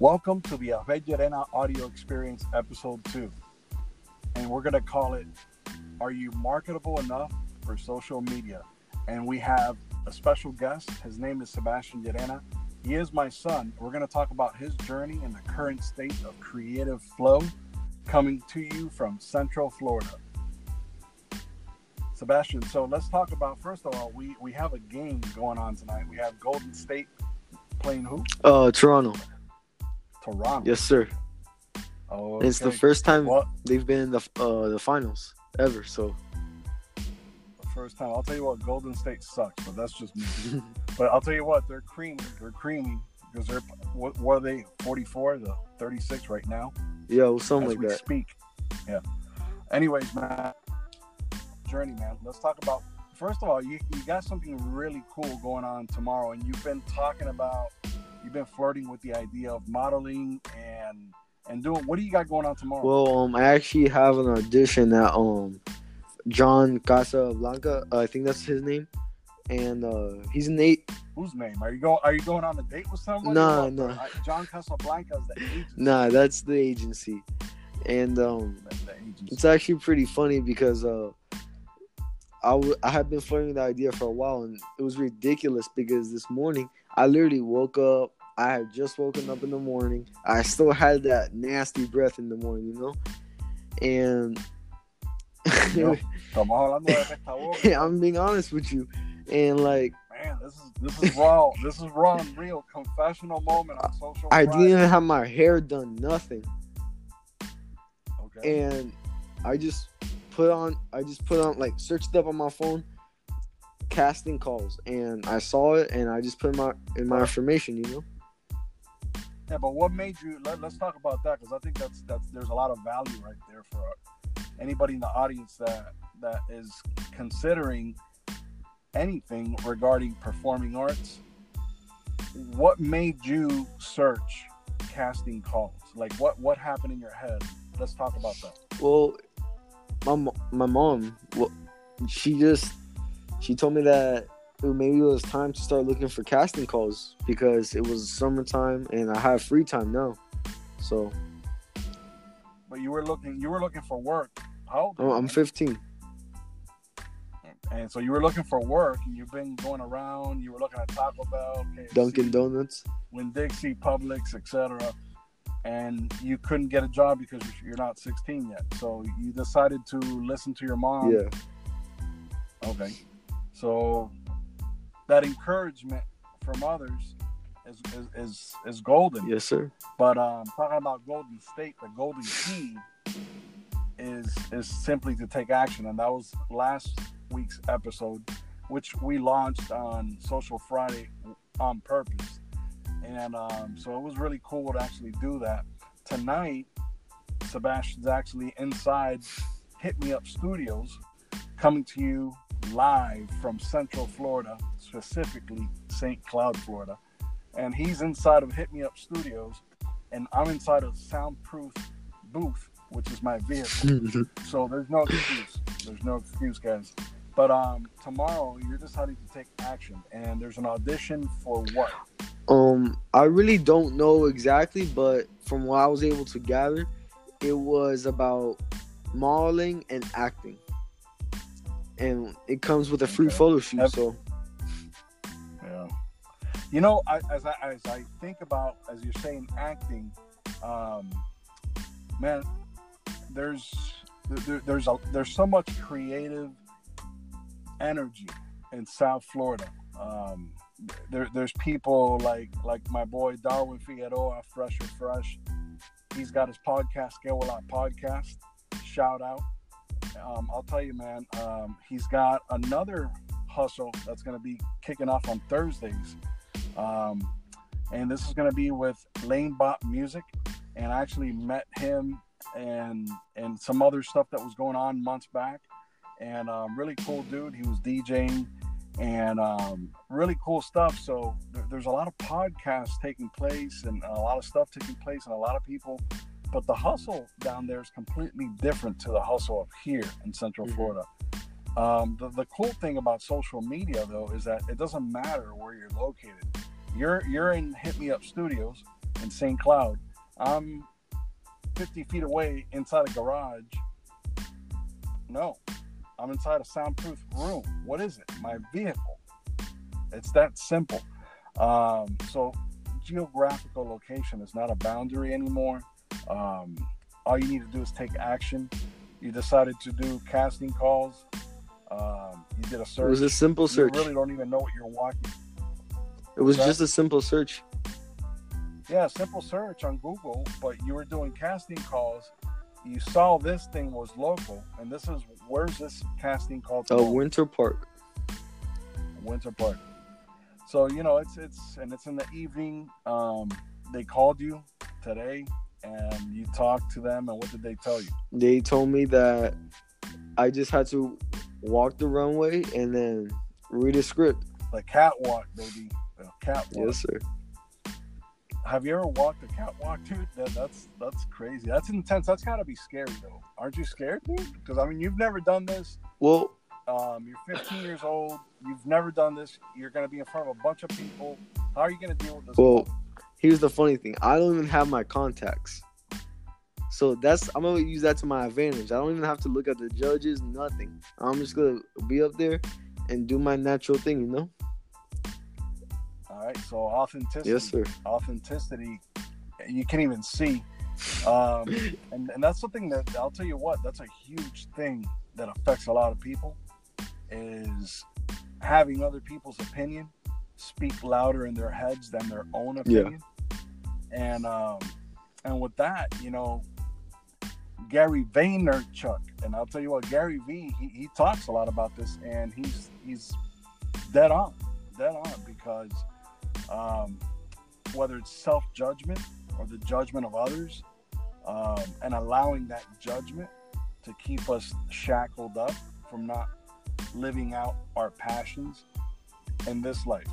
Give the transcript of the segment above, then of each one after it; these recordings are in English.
Welcome to the Abed Llerena Audio Experience Episode 2. And we're going to call it Are You Marketable Enough for Social Media? And we have a special guest. His name is Sebastian Llerena. He is my son. We're going to talk about his journey in the current state of creative flow coming to you from Central Florida. Sebastian, so let's talk about first of all, we, we have a game going on tonight. We have Golden State playing who? Uh, Toronto. Toronto. Yes, sir. Oh, It's the first time What they've been in the uh the finals ever. So the first time? I'll tell you what, Golden State sucks, but that's just me. but I'll tell you what, they're creamy. They're creamy because they're what, what are they? Forty four to thirty six right now yeah, well, something as like we that. speak. Yeah. Anyways, man, journey, man. Let's talk about. First of all, you, you got something really cool going on tomorrow, and you've been talking about. You've been flirting with the idea of modeling and and doing. What do you got going on tomorrow? Well, um, I actually have an audition at um John Casablanca. Uh, I think that's his name, and uh he's an eight. Whose name? Are you going? Are you going on a date with somebody? Nah, Or- nah. uh, John Casablanca is the agent. Nah, that's the agency, and um agency. it's actually pretty funny because uh I, w- I had been flirting with the idea for a while and it was ridiculous because this morning I literally woke up I had just woken up in the morning I still had that nasty breath in the morning you know and Yo. Estamos hablando de esta boca. I'm being honest with you and like Man, this is this is raw. this is raw and real. Confessional moment on social. I didn't even have my hair done nothing Okay. and I just put on I just put on like searched up on my phone casting calls and I saw it and I just put my in my information, you know. Yeah, but what made you? Let, us talk about that because I think that's that's there's a lot of value right there for anybody in the audience that that is considering anything regarding performing arts. What made you search casting calls? Like what what happened in your head? Let's talk about that. Well, my my mom, well, she just she told me that it, maybe it was time to start looking for casting calls because it was summertime and I have free time now. So But you were looking you were looking for work. How old? are I'm you, I'm 15. And so you were looking for work, and you've been going around. You were looking at Taco Bell, KFC, Dunkin' Donuts. Winn Dixie, Publix, etc. And you couldn't get a job because you're not 16 yet. So you decided to listen to your mom. Yeah. Okay. So that encouragement from others is is is, is golden. Yes, sir. But um, talking about Golden State, the golden key is is simply to take action, and that was last week's episode, which we launched on Social Friday on purpose, and um, so it was really cool to actually do that. Tonight, Sebastian's actually inside Hit Me Up Studios, coming to you live from Central Florida, specifically St. Cloud, Florida, and he's inside of Hit Me Up Studios and I'm inside of soundproof booth, which is my vehicle. So there's no excuse. There's no excuse, guys. But um, tomorrow you're deciding to take action, and there's an audition for what? Um, I really don't know exactly, but from what I was able to gather, it was about modeling and acting, and it comes with a free Okay. photo shoot. So Yeah. You know, I, as I as I think about as you're saying acting, um, man, there's there, there's a there's so much creative energy in South Florida. Um, there, there's people like like my boy Darwin Figueroa, Fresh or Fresh. He's got his podcast, Get Well Out Podcast. Shout out. Um, I'll tell you, man. Um, he's got another hustle that's going to be kicking off on Thursdays. Um, and this is going to be with Lane Bot Music. And I actually met him and and some other stuff that was going on months back. And um, really cool dude. He was DJing and um, really cool stuff. So there, there's a lot of podcasts taking place and a lot of stuff taking place and a lot of people. But the hustle down there is completely different to the hustle up here in Central Mhm. Florida. Um, the, the cool thing about social media, though, is that it doesn't matter where you're located. You're you're in Hit Me Up Studios, in St. Cloud. I'm 50 feet away inside a garage. No, I'm inside a soundproof room. What is it? My vehicle. It's that simple. Um, so geographical location is not a boundary anymore. Um, all you need to do is take action. You decided to do casting calls. Um, you did a search. It was a simple search. You really don't even know what you're watching. It was just a simple search. Yeah, simple search on Google, but you were doing casting calls. You saw this thing was local, and this is where's this casting call? Oh, uh, Winter Park. Winter Park. So you know it's it's and it's in the evening. Um, they called you today, and you talked to them, and what did they tell you? They told me that I just had to walk the runway and then read a script. The catwalk, baby. The catwalk. Yes, sir. Have you ever walked a catwalk, dude? That, that's that's crazy. That's intense. That's got to be scary, though. Aren't you scared, dude? Because I mean, you've never done this. Well, um, you're 15 years old. You've never done this. You're going to be in front of a bunch of people. How are you going to deal with this? Well, here's the funny thing. I don't even have my contacts. So that's I'm gonna use that to my advantage. I don't even have to look at the judges, nothing. I'm just gonna be up there and do my natural thing, you know. All right. So authenticity. Yes, sir. Authenticity. You can't even see. Um, and, and that's something that I'll tell you what. That's a huge thing that affects a lot of people. Is having other people's opinion speak louder in their heads than their own opinion. Yeah. And um, and with that, you know, Gary Vaynerchuk, and I'll tell you what, Gary V, he, he talks a lot about this, and he's he's dead on, dead on, because um, whether it's self judgment or the judgment of others, um, and allowing that judgment to keep us shackled up from not living out our passions in this life.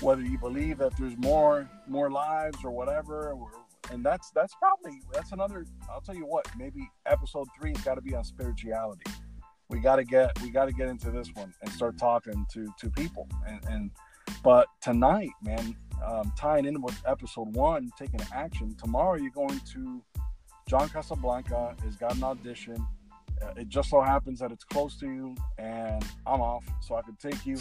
Whether you believe that there's more more lives or whatever, or and that's that's probably that's another. I'll tell you what, maybe episode three has got to be on spirituality. We got to get we got to get into this one and start talking to to people. And, and but tonight, man, um, tying in with episode one, taking action. Tomorrow, you're going to John Casablanca. Has got an audition. Uh, it just so happens that it's close to you, and I'm off, so I can take you.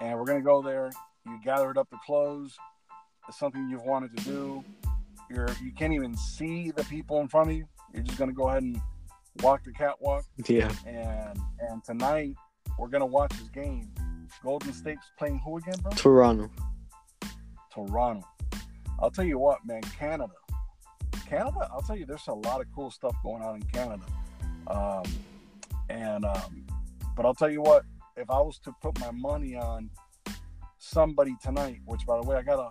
And we're gonna go there. You gathered up the clothes. It's something you've wanted to do you're you can't even see the people in front of you. You're just gonna go ahead and walk the catwalk. Yeah. And and tonight we're gonna watch this game. Golden State's playing who again, bro? Toronto. Toronto. I'll tell you what, man, Canada. Canada, I'll tell you, there's a lot of cool stuff going on in Canada. Um, and um, but I'll tell you what, if I was to put my money on somebody tonight, which by the way, I gotta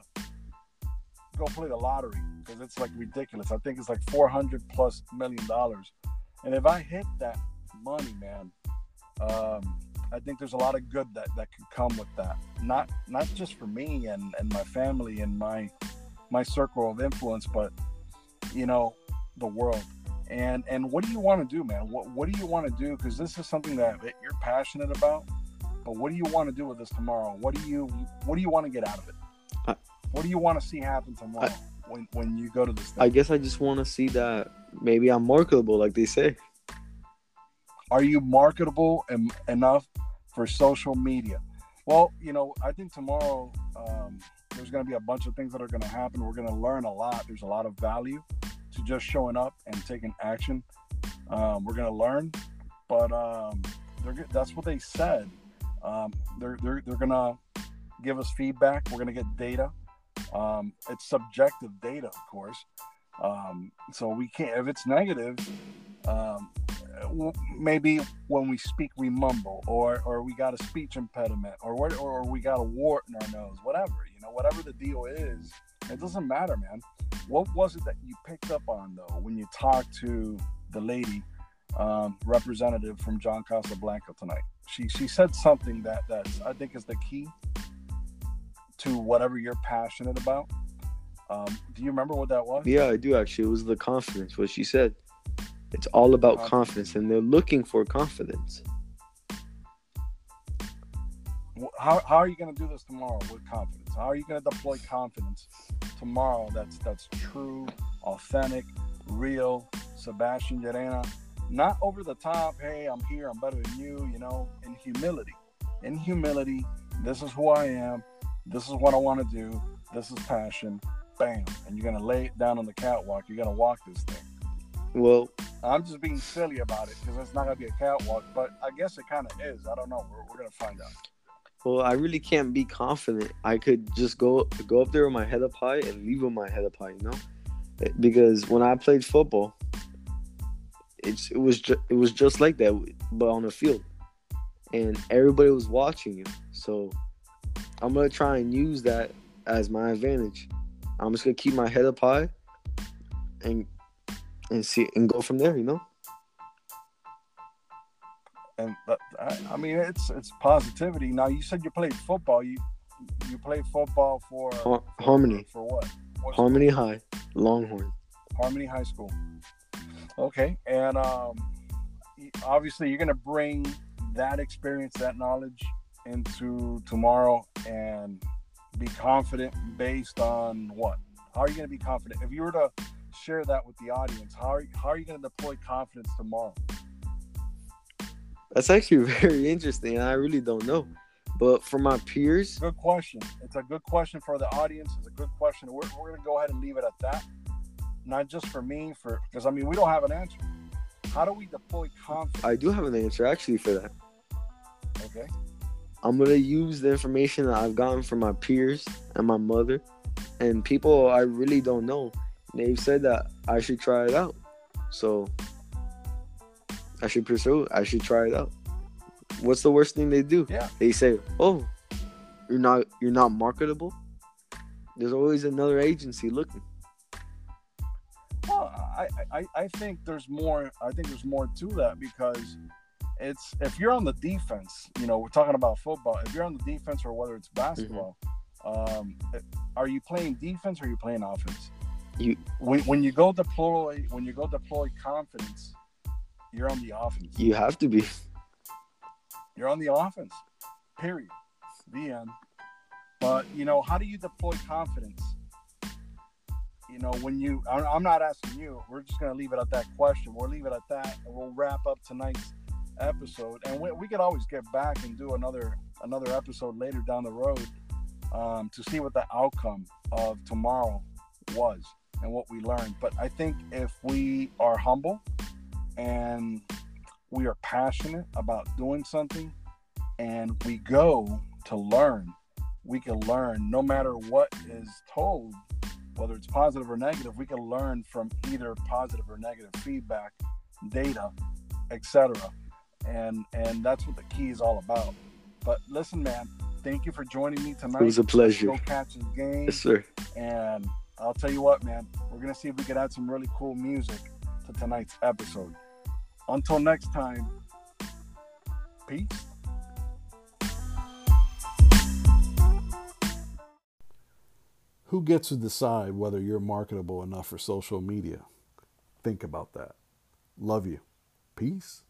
go play the lottery because it's like ridiculous. I think it's like 400 plus million dollars. And if I hit that money, man, um, I think there's a lot of good that, that could come with that. Not not just for me and, and my family and my my circle of influence, but you know, the world. And and what do you want to do, man? What what do you want to do? Because this is something that, that you're passionate about. But what do you want to do with this tomorrow? What do you what do you want to get out of it? I, what do you want to see happen tomorrow? I, when when you go to this? Thing? I guess I just want to see that maybe I'm marketable, like they say. Are you marketable em- enough for social media? Well, you know, I think tomorrow um, there's going to be a bunch of things that are going to happen. We're going to learn a lot. There's a lot of value to just showing up and taking action. Um, we're going to learn, but um, that's what they said. Um, they're they're, they're to give us feedback. We're to get data. Um, it's subjective data, of course. Um, so we can't, if it's negative, um, maybe when we speak we mumble, or or we got a speech impediment, or or, or we got a wart in our nose, whatever you know, whatever the deal is, it doesn't matter, man. What was it that you picked up on though when you talked to the lady um, representative from John Casablanca tonight? She she said something that that I think is the key to whatever you're passionate about. Um, do you remember what that was? Yeah, I do actually. It was the confidence. What she said. It's all about confidence, confidence and they're looking for confidence. How, how are you going to do this tomorrow with confidence? How are you going to deploy confidence tomorrow? That's that's true, authentic, real. Sebastian Llerena, not over the top. Hey, I'm here. I'm better than you. You know, in humility. In humility. This is who I am. This is what I want to do. This is passion. Bam, and you're gonna lay it down on the catwalk. You're gonna walk this thing. Well, I'm just being silly about it because it's not gonna be a catwalk, but I guess it kind of is. I don't know. We're, we're gonna find out. Well, I really can't be confident. I could just go go up there with my head up high and leave with my head up high, you know? Because when I played football, it's it was ju- it was just like that, but on the field, and everybody was watching you. So I'm gonna try and use that as my advantage. I'm just gonna keep my head up high, and and see and go from there. You know. And I, I mean, it's it's positivity. Now you said you played football. You you played football for, for Harmony. For, for what? What's Harmony High, Longhorn. Harmony High School. Okay, and um, obviously you're gonna bring that experience, that knowledge into tomorrow, and be confident based on what? How are you gonna be confident? If you were to share that with the audience, how are how are you gonna deploy confidence tomorrow? That's actually very interesting. I really don't know. But for my peers, good question. It's a good question for the audience. It's a good question. We're, we're going to go ahead and leave it at that not just for me, for because I mean we don't have an answer. How do we deploy confidence? I do have an answer actually for that. Okay. I'm gonna use the information that I've gotten from my peers and my mother and people I really don't know. They've said that I should try it out. So I should pursue it. I should try it out. What's the worst thing they do? Yeah. They say, Oh, you're not you're not marketable. There's always another agency looking. I, I, I think there's more. I think there's more to that because it's if you're on the defense, you know, we're talking about football. If you're on the defense or whether it's basketball, mm-hmm. um, are you playing defense or are you playing offense? You when, when you go deploy when you go deploy confidence, you're on the offense. You have to be. You're on the offense. Period. The end. But you know, how do you deploy confidence? You know, when you, I'm not asking you, we're just going to leave it at that question. We'll leave it at that and we'll wrap up tonight's episode. And we, we could always get back and do another, another episode later down the road um, to see what the outcome of tomorrow was and what we learned. But I think if we are humble and we are passionate about doing something and we go to learn, we can learn no matter what is told whether it's positive or negative, we can learn from either positive or negative feedback, data, etc. And and that's what the key is all about. But listen, man, thank you for joining me tonight. It was a pleasure. Go catch the game. Yes, sir. And I'll tell you what, man, we're gonna see if we can add some really cool music to tonight's episode. Until next time, peace. Who gets to decide whether you're marketable enough for social media? Think about that. Love you. Peace.